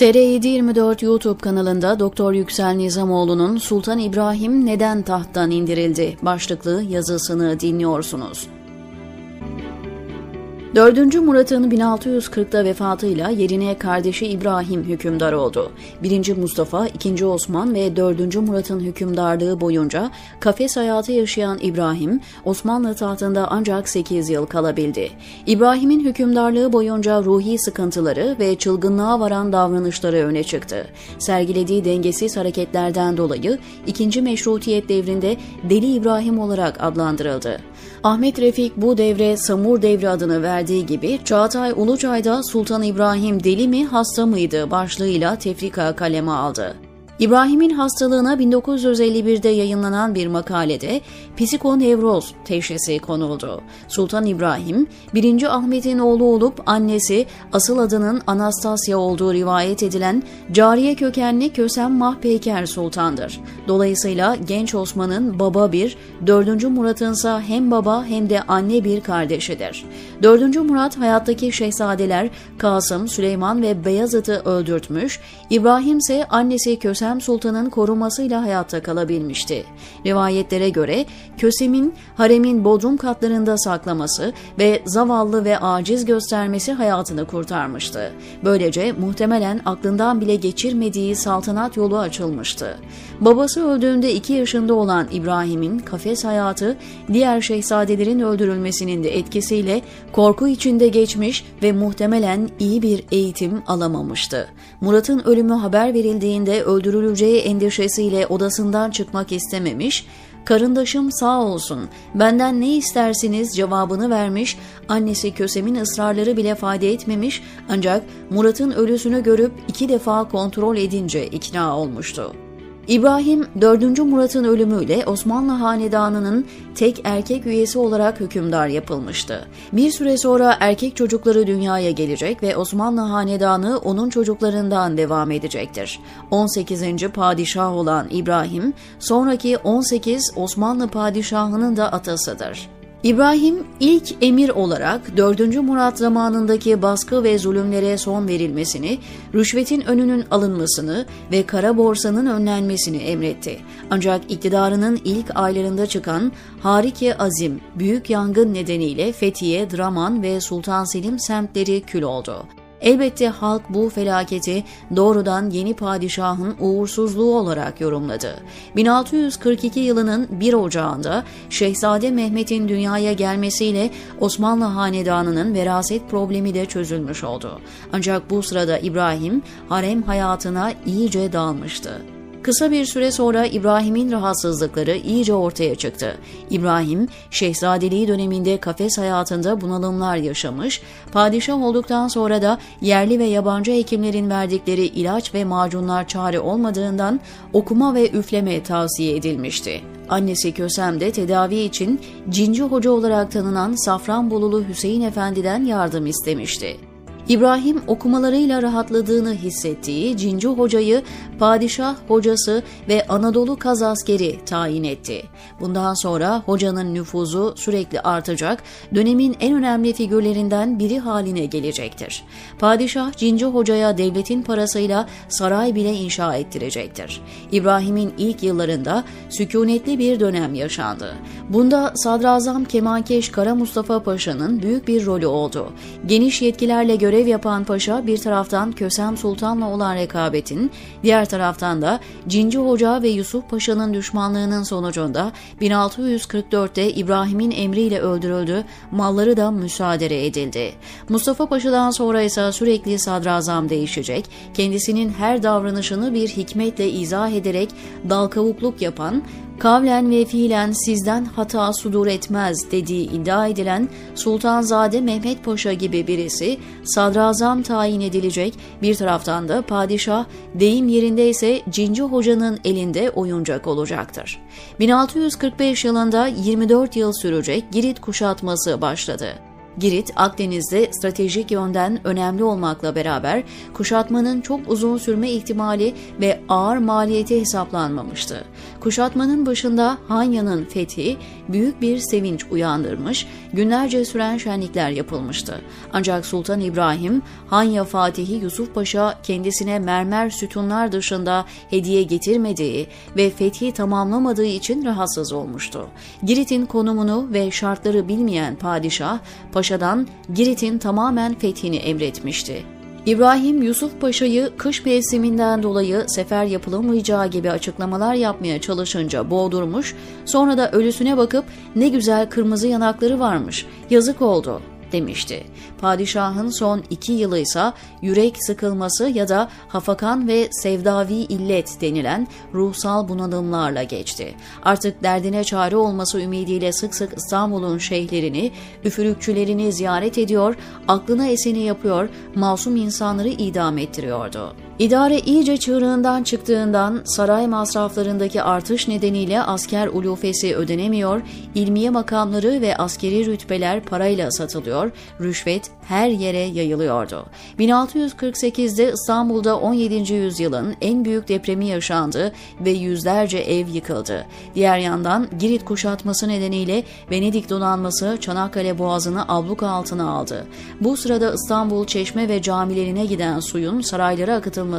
TR724 YouTube kanalında Doktor Yüksel Nizamoğlu'nun Sultan İbrahim neden tahttan indirildi başlıklı yazısını dinliyorsunuz. 4. Murat'ın 1640'da vefatıyla yerine kardeşi İbrahim hükümdar oldu. 1. Mustafa, 2. Osman ve 4. Murat'ın hükümdarlığı boyunca kafes hayatı yaşayan İbrahim, Osmanlı tahtında ancak 8 yıl kalabildi. İbrahim'in hükümdarlığı boyunca ruhi sıkıntıları ve çılgınlığa varan davranışları öne çıktı. Sergilediği dengesiz hareketlerden dolayı 2. Meşrutiyet devrinde Deli İbrahim olarak adlandırıldı. Ahmet Refik bu devre Samur devri adını verdiği gibi Çağatay Uluçay'da Sultan İbrahim deli mi hasta mıydı başlığıyla tefrika kaleme aldı. İbrahim'in hastalığına 1951'de yayınlanan bir makalede psikonevroz teşhisi konuldu. Sultan İbrahim, 1. Ahmet'in oğlu olup annesi asıl adının Anastasya olduğu rivayet edilen cariye kökenli Kösem Mahpeyker Sultan'dır. Dolayısıyla genç Osman'ın baba bir, 4. Murat'ın ise hem baba hem de anne bir kardeşidir. 4. Murat hayattaki şehzadeler Kasım, Süleyman ve Beyazıt'ı öldürtmüş, İbrahim ise annesi Kösem Kösem Sultan'ın korumasıyla hayatta kalabilmişti. Rivayetlere göre Kösem'in haremin bodrum katlarında saklaması ve zavallı ve aciz göstermesi hayatını kurtarmıştı. Böylece muhtemelen aklından bile geçirmediği saltanat yolu açılmıştı. Babası öldüğünde 2 yaşında olan İbrahim'in kafes hayatı diğer şehzadelerin öldürülmesinin de etkisiyle korku içinde geçmiş ve muhtemelen iyi bir eğitim alamamıştı. Murat'ın ölümü haber verildiğinde öldürülmüştü öldürüleceği endişesiyle odasından çıkmak istememiş, karındaşım sağ olsun, benden ne istersiniz? cevabını vermiş, annesi Kösem'in ısrarları bile fayda etmemiş ancak Murat'ın ölüsünü görüp iki defa kontrol edince ikna olmuştu. İbrahim 4. Murat'ın ölümüyle Osmanlı Hanedanı'nın tek erkek üyesi olarak hükümdar yapılmıştı. Bir süre sonra erkek çocukları dünyaya gelecek ve Osmanlı Hanedanı onun çocuklarından devam edecektir. 18. padişah olan İbrahim, sonraki 18 Osmanlı padişahının da atasıdır. İbrahim ilk emir olarak 4. Murat zamanındaki baskı ve zulümlere son verilmesini, rüşvetin önünün alınmasını ve kara borsanın önlenmesini emretti. Ancak iktidarının ilk aylarında çıkan Harike Azim, büyük yangın nedeniyle Fethiye, Draman ve Sultan Selim semtleri kül oldu. Elbette halk bu felaketi doğrudan yeni padişahın uğursuzluğu olarak yorumladı. 1642 yılının 1 Ocağı'nda Şehzade Mehmet'in dünyaya gelmesiyle Osmanlı Hanedanı'nın veraset problemi de çözülmüş oldu. Ancak bu sırada İbrahim harem hayatına iyice dalmıştı. Kısa bir süre sonra İbrahim'in rahatsızlıkları iyice ortaya çıktı. İbrahim, şehzadeliği döneminde kafes hayatında bunalımlar yaşamış, padişah olduktan sonra da yerli ve yabancı hekimlerin verdikleri ilaç ve macunlar çare olmadığından okuma ve üfleme tavsiye edilmişti. Annesi Kösem de tedavi için Cinci Hoca olarak tanınan Safranbolulu Hüseyin Efendi'den yardım istemişti. İbrahim okumalarıyla rahatladığını hissettiği Cinci Hoca'yı padişah hocası ve Anadolu kaz askeri tayin etti. Bundan sonra hocanın nüfuzu sürekli artacak, dönemin en önemli figürlerinden biri haline gelecektir. Padişah Cinci Hoca'ya devletin parasıyla saray bile inşa ettirecektir. İbrahim'in ilk yıllarında sükunetli bir dönem yaşandı. Bunda Sadrazam Kemankeş Kara Mustafa Paşa'nın büyük bir rolü oldu. Geniş yetkilerle göre görev yapan paşa bir taraftan Kösem Sultan'la olan rekabetin, diğer taraftan da Cinci Hoca ve Yusuf Paşa'nın düşmanlığının sonucunda 1644'te İbrahim'in emriyle öldürüldü, malları da müsaade edildi. Mustafa Paşa'dan sonra ise sürekli sadrazam değişecek, kendisinin her davranışını bir hikmetle izah ederek dal kavukluk yapan, kavlen ve fiilen sizden hata sudur etmez dediği iddia edilen Sultanzade Mehmet Paşa gibi birisi sadrazam tayin edilecek, bir taraftan da padişah deyim yerinde ise Cinci Hoca'nın elinde oyuncak olacaktır. 1645 yılında 24 yıl sürecek Girit kuşatması başladı. Girit, Akdeniz'de stratejik yönden önemli olmakla beraber kuşatmanın çok uzun sürme ihtimali ve ağır maliyeti hesaplanmamıştı. Kuşatmanın başında Hanya'nın fethi büyük bir sevinç uyandırmış, günlerce süren şenlikler yapılmıştı. Ancak Sultan İbrahim, Hanya Fatihi Yusuf Paşa kendisine mermer sütunlar dışında hediye getirmediği ve fethi tamamlamadığı için rahatsız olmuştu. Girit'in konumunu ve şartları bilmeyen padişah, paşadan Girit'in tamamen fethini emretmişti. İbrahim Yusuf Paşa'yı kış mevsiminden dolayı sefer yapılamayacağı gibi açıklamalar yapmaya çalışınca boğdurmuş, sonra da ölüsüne bakıp ne güzel kırmızı yanakları varmış, yazık oldu demişti. Padişahın son iki yılı ise yürek sıkılması ya da hafakan ve sevdavi illet denilen ruhsal bunalımlarla geçti. Artık derdine çare olması ümidiyle sık sık İstanbul'un şeyhlerini, üfürükçülerini ziyaret ediyor, aklına eseni yapıyor, masum insanları idam ettiriyordu. İdare iyice çığırından çıktığından saray masraflarındaki artış nedeniyle asker ulufesi ödenemiyor, ilmiye makamları ve askeri rütbeler parayla satılıyor, rüşvet her yere yayılıyordu. 1648'de İstanbul'da 17. yüzyılın en büyük depremi yaşandı ve yüzlerce ev yıkıldı. Diğer yandan Girit kuşatması nedeniyle Venedik donanması Çanakkale Boğazı'nı abluk altına aldı. Bu sırada İstanbul çeşme ve camilerine giden suyun saraylara akıtılması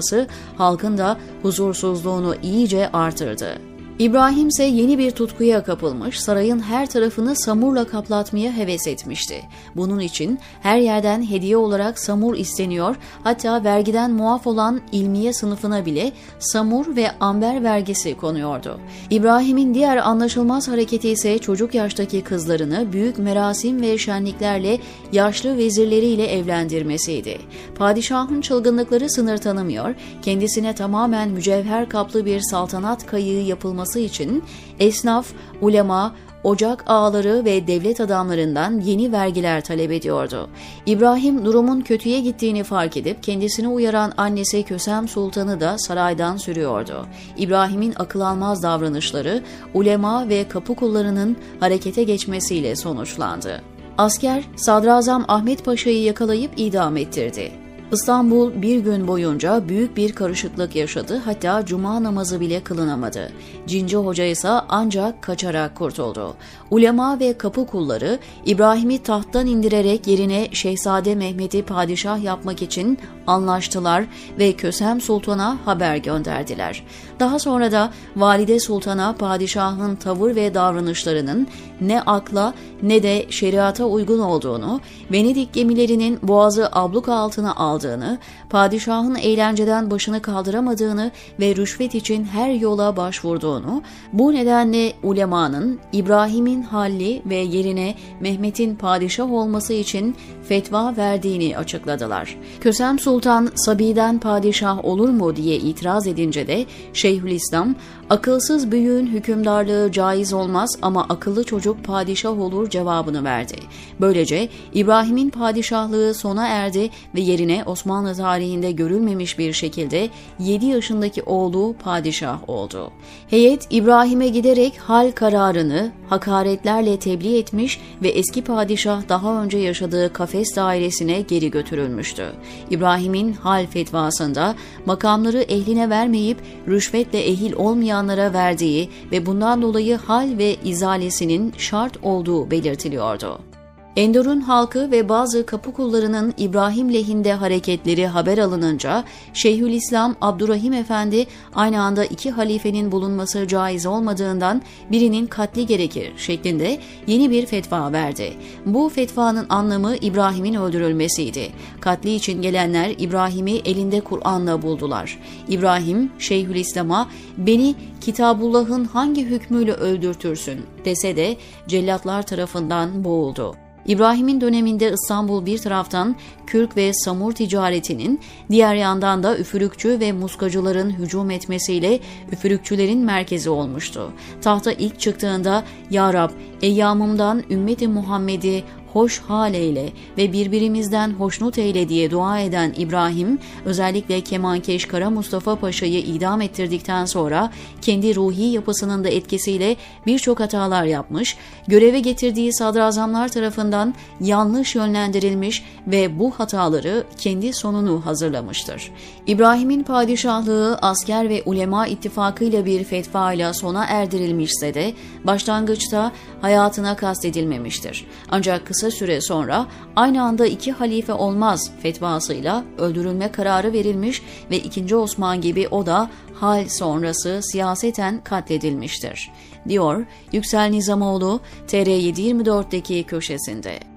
halkın da huzursuzluğunu iyice artırdı. İbrahim ise yeni bir tutkuya kapılmış, sarayın her tarafını samurla kaplatmaya heves etmişti. Bunun için her yerden hediye olarak samur isteniyor, hatta vergiden muaf olan ilmiye sınıfına bile samur ve amber vergisi konuyordu. İbrahim'in diğer anlaşılmaz hareketi ise çocuk yaştaki kızlarını büyük merasim ve şenliklerle yaşlı vezirleriyle evlendirmesiydi. Padişahın çılgınlıkları sınır tanımıyor, kendisine tamamen mücevher kaplı bir saltanat kayığı yapılması yapılması için esnaf, ulema, ocak ağaları ve devlet adamlarından yeni vergiler talep ediyordu. İbrahim durumun kötüye gittiğini fark edip kendisini uyaran annesi Kösem Sultan'ı da saraydan sürüyordu. İbrahim'in akıl almaz davranışları ulema ve kapı kullarının harekete geçmesiyle sonuçlandı. Asker Sadrazam Ahmet Paşa'yı yakalayıp idam ettirdi. İstanbul bir gün boyunca büyük bir karışıklık yaşadı hatta cuma namazı bile kılınamadı. Cinci Hoca ise ancak kaçarak kurtuldu. Ulema ve kapı kulları İbrahim'i tahttan indirerek yerine Şehzade Mehmet'i padişah yapmak için anlaştılar ve Kösem Sultan'a haber gönderdiler. Daha sonra da Valide Sultan'a padişahın tavır ve davranışlarının ne akla ne de şeriata uygun olduğunu, Venedik gemilerinin boğazı abluk altına aldığını, padişahın eğlenceden başını kaldıramadığını ve rüşvet için her yola başvurduğunu, bu nedenle ulemanın İbrahim'in halli ve yerine Mehmet'in padişah olması için fetva verdiğini açıkladılar. Kösem Sultan Sabi'den padişah olur mu diye itiraz edince de Şeyhülislam akılsız büyüğün hükümdarlığı caiz olmaz ama akıllı çocuk padişah olur cevabını verdi. Böylece İbrahim'in padişahlığı sona erdi ve yerine Osmanlı tarihinde görülmemiş bir şekilde 7 yaşındaki oğlu padişah oldu. Heyet İbrahim'e giderek hal kararını hakaretlerle tebliğ etmiş ve eski padişah daha önce yaşadığı kafes dairesine geri götürülmüştü. İbrahim'in hal fetvasında makamları ehline vermeyip rüşvetle ehil olmayanlara verdiği ve bundan dolayı hal ve izalesinin şart olduğu belirtiliyordu. Endor'un halkı ve bazı kapı kullarının İbrahim lehinde hareketleri haber alınınca Şeyhülislam Abdurrahim Efendi aynı anda iki halifenin bulunması caiz olmadığından birinin katli gerekir şeklinde yeni bir fetva verdi. Bu fetvanın anlamı İbrahim'in öldürülmesiydi. Katli için gelenler İbrahim'i elinde Kur'an'la buldular. İbrahim Şeyhülislam'a beni Kitabullah'ın hangi hükmüyle öldürtürsün dese de cellatlar tarafından boğuldu. İbrahim'in döneminde İstanbul bir taraftan kürk ve samur ticaretinin, diğer yandan da üfürükçü ve muskacıların hücum etmesiyle üfürükçülerin merkezi olmuştu. Tahta ilk çıktığında Ya Rab, eyyamımdan ümmeti Muhammed'i hoş hal eyle ve birbirimizden hoşnut eyle diye dua eden İbrahim, özellikle Kemankeş Kara Mustafa Paşa'yı idam ettirdikten sonra kendi ruhi yapısının da etkisiyle birçok hatalar yapmış, göreve getirdiği sadrazamlar tarafından yanlış yönlendirilmiş ve bu hataları kendi sonunu hazırlamıştır. İbrahim'in padişahlığı asker ve ulema ittifakıyla bir fetva ile sona erdirilmişse de başlangıçta hayatına kastedilmemiştir. Ancak kısa süre sonra aynı anda iki halife olmaz fetvasıyla öldürülme kararı verilmiş ve 2. Osman gibi o da hal sonrası siyaseten katledilmiştir, diyor Yüksel Nizamoğlu TR724'deki köşesinde.